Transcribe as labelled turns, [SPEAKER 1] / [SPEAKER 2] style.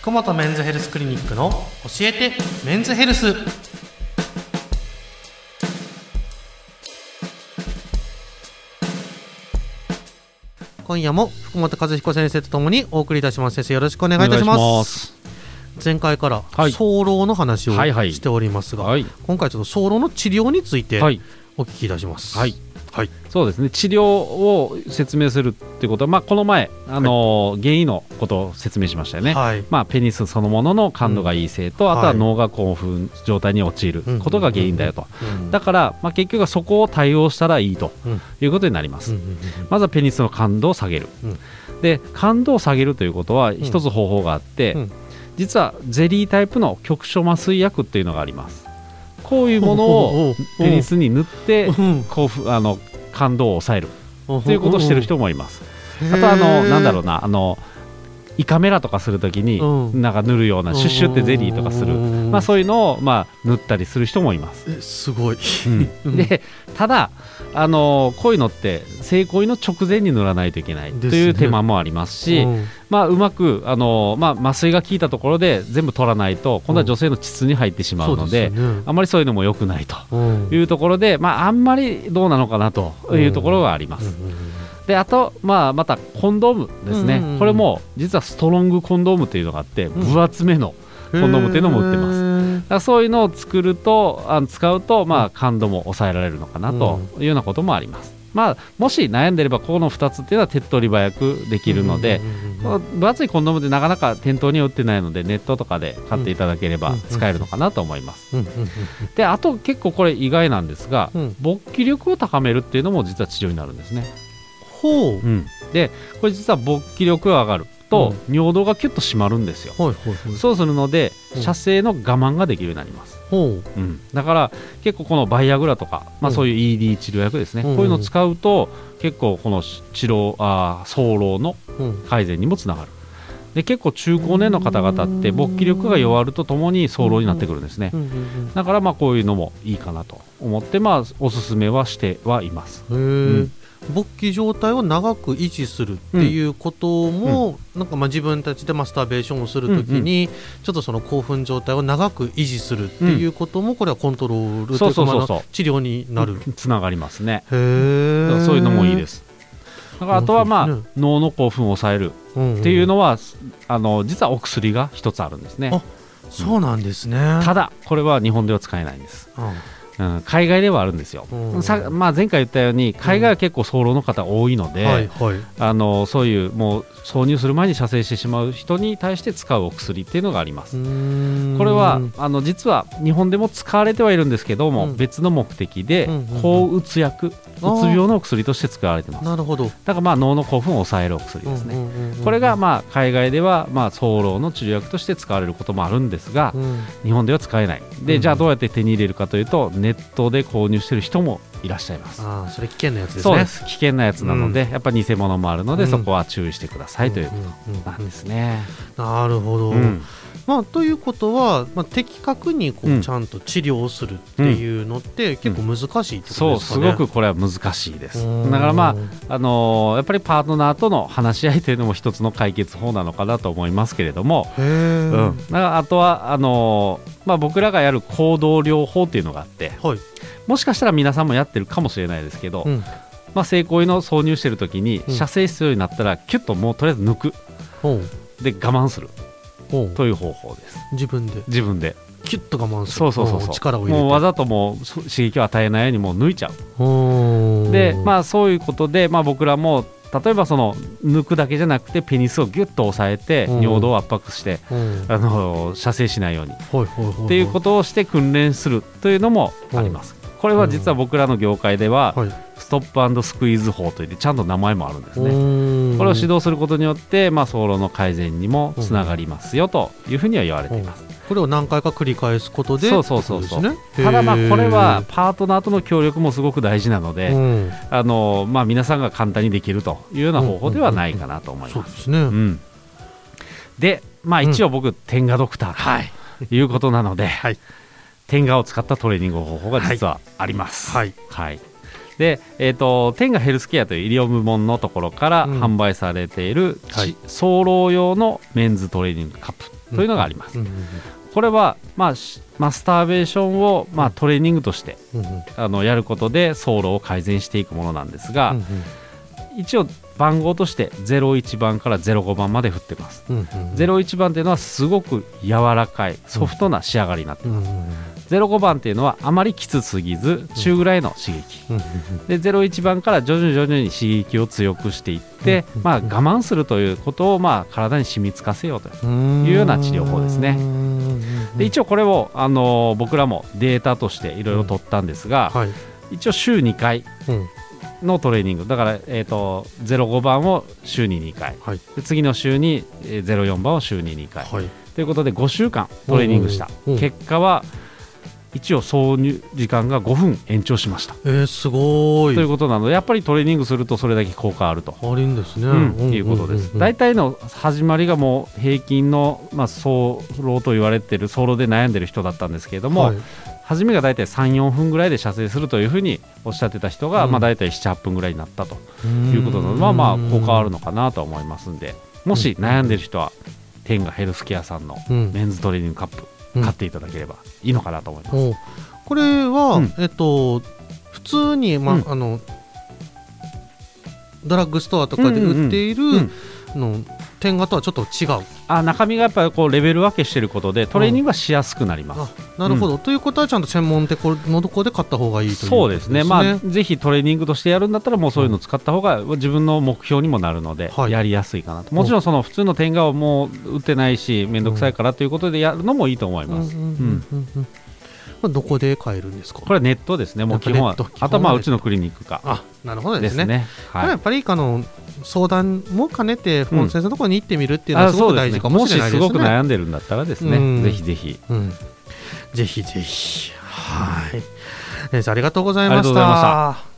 [SPEAKER 1] 福本メンズヘルスクリニックの教えてメンズヘルス。今夜も福本和彦先生とともにお送りいたします。先生よろしくお願いいたします。前回から
[SPEAKER 2] はい。
[SPEAKER 1] 早漏の話を
[SPEAKER 2] はいはい。
[SPEAKER 1] しておりますが、
[SPEAKER 2] はい、
[SPEAKER 1] 今回ちょっと早漏の治療について
[SPEAKER 2] はい、
[SPEAKER 1] お聞きいたします。
[SPEAKER 2] はい、
[SPEAKER 1] はい
[SPEAKER 2] そうですね。治療を説明するってことは、まあこの前あのー原因のことを説明しましたよね。
[SPEAKER 1] はい
[SPEAKER 2] まあペニスそのものの感度がいい性と、
[SPEAKER 1] うん
[SPEAKER 2] あとは
[SPEAKER 1] はい
[SPEAKER 2] 脳が興奮状態に陥ることが原因だよと。
[SPEAKER 1] うん
[SPEAKER 2] だからまあ結局はそこを対応したらいいと
[SPEAKER 1] うん
[SPEAKER 2] いうことになります。
[SPEAKER 1] うん
[SPEAKER 2] まずはペニスの感度を下げる。
[SPEAKER 1] うん
[SPEAKER 2] で感度を下げるということは一つ方法があって、
[SPEAKER 1] うん
[SPEAKER 2] 実はゼリータイプの局所麻酔薬っていうのがあります。こういうものをペニスに塗って
[SPEAKER 1] うん
[SPEAKER 2] 興奮あの感動を抑える。
[SPEAKER 1] と
[SPEAKER 2] ということをしてる人もいます。あとあのなんだろうなあの胃カメラとかするときに
[SPEAKER 1] うん。
[SPEAKER 2] なんか塗るようなシュッシュってゼリーとかする、
[SPEAKER 1] うん。
[SPEAKER 2] まあ、そういうのをまあ塗ったりする人もいます。
[SPEAKER 1] えすごい。うん。
[SPEAKER 2] でただあのこういうのって性行為の直前に塗らないといけないという手間もありますし
[SPEAKER 1] うん。
[SPEAKER 2] まあ、うまくあの、まあ、麻酔が効いたところで全部取らないと今度は女性の膣に入ってしまうので,、
[SPEAKER 1] そうすよね。
[SPEAKER 2] あまりそういうのも良くないと
[SPEAKER 1] うん。
[SPEAKER 2] いうところで、まあ、あんまりどうなのかなというところがあります。であと、まあ、またコンドームですね、これも実はストロングコンドームというのがあって、
[SPEAKER 1] ん。
[SPEAKER 2] 分厚めのコンドームっていうのも売ってます。
[SPEAKER 1] す
[SPEAKER 2] だそういうのを作るとあの使うと、まあ、感度も抑えられるのかなというようなこともあります。まあ、もし悩んでればここの2つっていうのは手っ取り早くできるので、分厚いコンドームってなかなか店頭には売ってないのでネットとかで買っていただければ
[SPEAKER 1] うん。
[SPEAKER 2] 使えるのかなと思います。であと結構これ意外なんですが、
[SPEAKER 1] うん。
[SPEAKER 2] 勃起力を高めるっていうのも実は治療になるんですね。
[SPEAKER 1] ほう
[SPEAKER 2] うん、でこれ実は勃起力が上がると、尿道がキュッと締まるんですよ。
[SPEAKER 1] はいはいはい。
[SPEAKER 2] そうするので
[SPEAKER 1] うん。
[SPEAKER 2] 射精の我慢ができるようになります。
[SPEAKER 1] ほ
[SPEAKER 2] う。ん、だから結構このバイアグラとか、まあ、
[SPEAKER 1] うん。
[SPEAKER 2] そういう ED 治療薬ですね、
[SPEAKER 1] うん
[SPEAKER 2] こういうのを使うと結構この治療あー早漏の
[SPEAKER 1] ううん。
[SPEAKER 2] 改善にもつながる。で結構中高年の方々って勃起力が弱るとともに早漏になってくるんですね。
[SPEAKER 1] うんうん
[SPEAKER 2] だからまあこういうのもいいかなと思ってまあおすすめはしてはいます。
[SPEAKER 1] うんへえ
[SPEAKER 2] ん
[SPEAKER 1] 勃起状態を長く維持するっていうことも、なんかまあ自分たちでマスターベーションをするときに、ちょっとその興奮状態を長く維持するっていうこともこれはコントロールというか治療になる、
[SPEAKER 2] つながりますね。
[SPEAKER 1] へ
[SPEAKER 2] そういうのもいいです。だからあとはまあ、脳の興奮を抑えるっていう
[SPEAKER 1] の、
[SPEAKER 2] のは、あの実はお薬が一つあるんですね。
[SPEAKER 1] あそうなんですね。
[SPEAKER 2] ただこれは日本では使えないんです、
[SPEAKER 1] うん
[SPEAKER 2] うん、海外ではあるんですよ、
[SPEAKER 1] うん。
[SPEAKER 2] さまあ、前回言ったように海外は結構早漏の方多いので、
[SPEAKER 1] はいはい。
[SPEAKER 2] あのそういうもう挿入する前に射精してしまう人に対して使うお薬っていうのがあります。これはあの実は日本でも使われてはいるんですけども、
[SPEAKER 1] うん。
[SPEAKER 2] 別の目的で
[SPEAKER 1] うんうんうん。
[SPEAKER 2] 抗うつ薬、うつ病のお薬として使われてます。だ
[SPEAKER 1] なるほど。
[SPEAKER 2] からまあ脳の興奮を抑えるお薬ですね。
[SPEAKER 1] うんうんうんうん。
[SPEAKER 2] これがまあ海外ではまあ早漏の治療薬として使われることもあるんですが、
[SPEAKER 1] うん。
[SPEAKER 2] 日本では使えない。
[SPEAKER 1] うん。
[SPEAKER 2] でじゃあどうやって手に入れるかというとネットで購入している人もいらっしゃいます。
[SPEAKER 1] ああそれ危険なやつですね。
[SPEAKER 2] 危険なやつなので、やっぱ偽物もあるので、
[SPEAKER 1] うん。
[SPEAKER 2] そこは注意してくださいというこ
[SPEAKER 1] んん
[SPEAKER 2] となんですね。
[SPEAKER 1] なるほど、
[SPEAKER 2] うん
[SPEAKER 1] まあ、ということは、まあ、的確にこう、
[SPEAKER 2] うん。
[SPEAKER 1] ちゃんと治療をするっていうのって結構難しいってこと
[SPEAKER 2] そう
[SPEAKER 1] ですかね。
[SPEAKER 2] すごくこれは難しいです。
[SPEAKER 1] うん。
[SPEAKER 2] だからまあ、あのーやっぱりパートナーとの話し合いというのも一つの解決法なのかなと思いますけれども、うん、だからあとはあのーまあ、僕らがやる行動療法っていうのがあって
[SPEAKER 1] はい、
[SPEAKER 2] もしかしたら皆さんもやってるかもしれないですけど、
[SPEAKER 1] うん、
[SPEAKER 2] まあ、性行為の挿入してる時に
[SPEAKER 1] うん。
[SPEAKER 2] 射精必要になったらキュッともうとりあえず抜く。で我慢するという方法です。
[SPEAKER 1] 自分で。
[SPEAKER 2] 自分で。
[SPEAKER 1] キュッと我慢する。
[SPEAKER 2] そうそうそうそう。
[SPEAKER 1] 力を入れて。
[SPEAKER 2] もうわざともうそ刺激を与えないようにもう抜いちゃう。でまあそういうことで、まあ、僕らも例えばその抜くだけじゃなくてペニスをギュッと押さえて
[SPEAKER 1] うん。
[SPEAKER 2] 尿道を圧迫して、
[SPEAKER 1] うん。
[SPEAKER 2] あの射精しないように。っていうことをして訓練するというのもあります。これは実は僕らの業界では
[SPEAKER 1] はい。
[SPEAKER 2] ストップスクイーズ法といってちゃんと名前もあるんですね。
[SPEAKER 1] ね
[SPEAKER 2] これを指導することによって、まあ、早漏の改善にもつながりますよというふうには言われています。
[SPEAKER 1] これを何回か繰り返すことで
[SPEAKER 2] そうそうそうそう。ただまあこれは
[SPEAKER 1] へ
[SPEAKER 2] パートナーとの協力もすごく大事なので、
[SPEAKER 1] えうん。
[SPEAKER 2] あのまあ、皆さんが簡単にできるというような方法ではないかなと思います。
[SPEAKER 1] そうですね、
[SPEAKER 2] うん。で、まあ、一応僕、天下ドクターとい。うことなので、
[SPEAKER 1] はい。
[SPEAKER 2] 天下を使ったトレーニング方法が実はあります。
[SPEAKER 1] はい。
[SPEAKER 2] はいで、えー、と天下ヘルスケアという医療部門のところから
[SPEAKER 1] うん。
[SPEAKER 2] 販売されている、
[SPEAKER 1] はい。
[SPEAKER 2] ち早漏用のメンズトレーニングカップというのがあります、
[SPEAKER 1] うんうん
[SPEAKER 2] これは、まあ、しマスターベーションを、まあ、トレーニングとして
[SPEAKER 1] うんうん。
[SPEAKER 2] あのやることで走路を改善していくものなんですが、
[SPEAKER 1] うん。
[SPEAKER 2] 一応番号として01番から05番まで振ってます。
[SPEAKER 1] うんうん
[SPEAKER 2] 01番っていうのはすごく柔らかいソフトな仕上がりになって
[SPEAKER 1] うんうん
[SPEAKER 2] 05番っていうのはあまりきつすぎず中ぐらいの刺激。
[SPEAKER 1] うん
[SPEAKER 2] で01番から徐々に徐々に刺激を強くしていって、
[SPEAKER 1] うん
[SPEAKER 2] まあ、我慢するということを、まあ、体に染みつかせようというような治療法ですね。
[SPEAKER 1] うん
[SPEAKER 2] で一応これを、あのー僕らもデータとしていろいろ取ったんですが、
[SPEAKER 1] はい。
[SPEAKER 2] 一応週2回
[SPEAKER 1] うん
[SPEAKER 2] のトレーニング。だから、えー、と05番を週に2回。
[SPEAKER 1] はい。
[SPEAKER 2] で次の週にえー04番を週に2回。
[SPEAKER 1] はい。
[SPEAKER 2] ということで5週間トレーニングした。結果は一応挿入時間が5分延長しました。
[SPEAKER 1] えー、すごい。
[SPEAKER 2] ということなのでやっぱりトレーニングするとそれだけ効果あると。
[SPEAKER 1] あるんですね、
[SPEAKER 2] うん、いうことです。大体の始まりがもう平均の、まあ、走路と言われている走路で悩んでる人だったんですけれども、
[SPEAKER 1] はい
[SPEAKER 2] 初めが大体3、4分ぐらいで射精するというふうにおっしゃってた人が、
[SPEAKER 1] うん。
[SPEAKER 2] まあ、大体7、8分ぐらいになったということなので、まあまあ効果はあるのかなとは思いますんで、もし悩んでる人は、天がヘルスケアさんの
[SPEAKER 1] うん。
[SPEAKER 2] メンズトレーニングカップ
[SPEAKER 1] うん。
[SPEAKER 2] 買っていただければいいのかなと思います。
[SPEAKER 1] おこれは、
[SPEAKER 2] うん。
[SPEAKER 1] えっと普通に、ま
[SPEAKER 2] うん。
[SPEAKER 1] あのドラッグストアとかで売っている、
[SPEAKER 2] うん。うん
[SPEAKER 1] の点画とはちょっと違う。
[SPEAKER 2] あ中身がやっぱりこうレベル分けしてることでトレーニングはしやすくなります。
[SPEAKER 1] あなるほど、ということはちゃんと専門店のところで買った方がいいということ
[SPEAKER 2] そうですね、まあ、ぜひトレーニングとしてやるんだったら、もうそういうのを使った方が自分の目標にもなるので、
[SPEAKER 1] はい。
[SPEAKER 2] やりやすいかなと、もちろんその普通の点画をもう打ってないし、面倒くさいからということでやるのもいいと思います。
[SPEAKER 1] うんどこで買えるんですか？
[SPEAKER 2] これはネットですね、もう基本はあとはまあうちのクリニックか。
[SPEAKER 1] あなるほどでね。
[SPEAKER 2] ですすね。はい。
[SPEAKER 1] やっぱりあの相談も兼ねて本先生のところに行ってみるっていうのは
[SPEAKER 2] あ
[SPEAKER 1] すごく大事かもしれないですね。
[SPEAKER 2] もしすごく悩んでるんだったらですね、
[SPEAKER 1] うん
[SPEAKER 2] ぜひぜひ。
[SPEAKER 1] うん、ぜひぜひ。はい。先生ありがとうございました。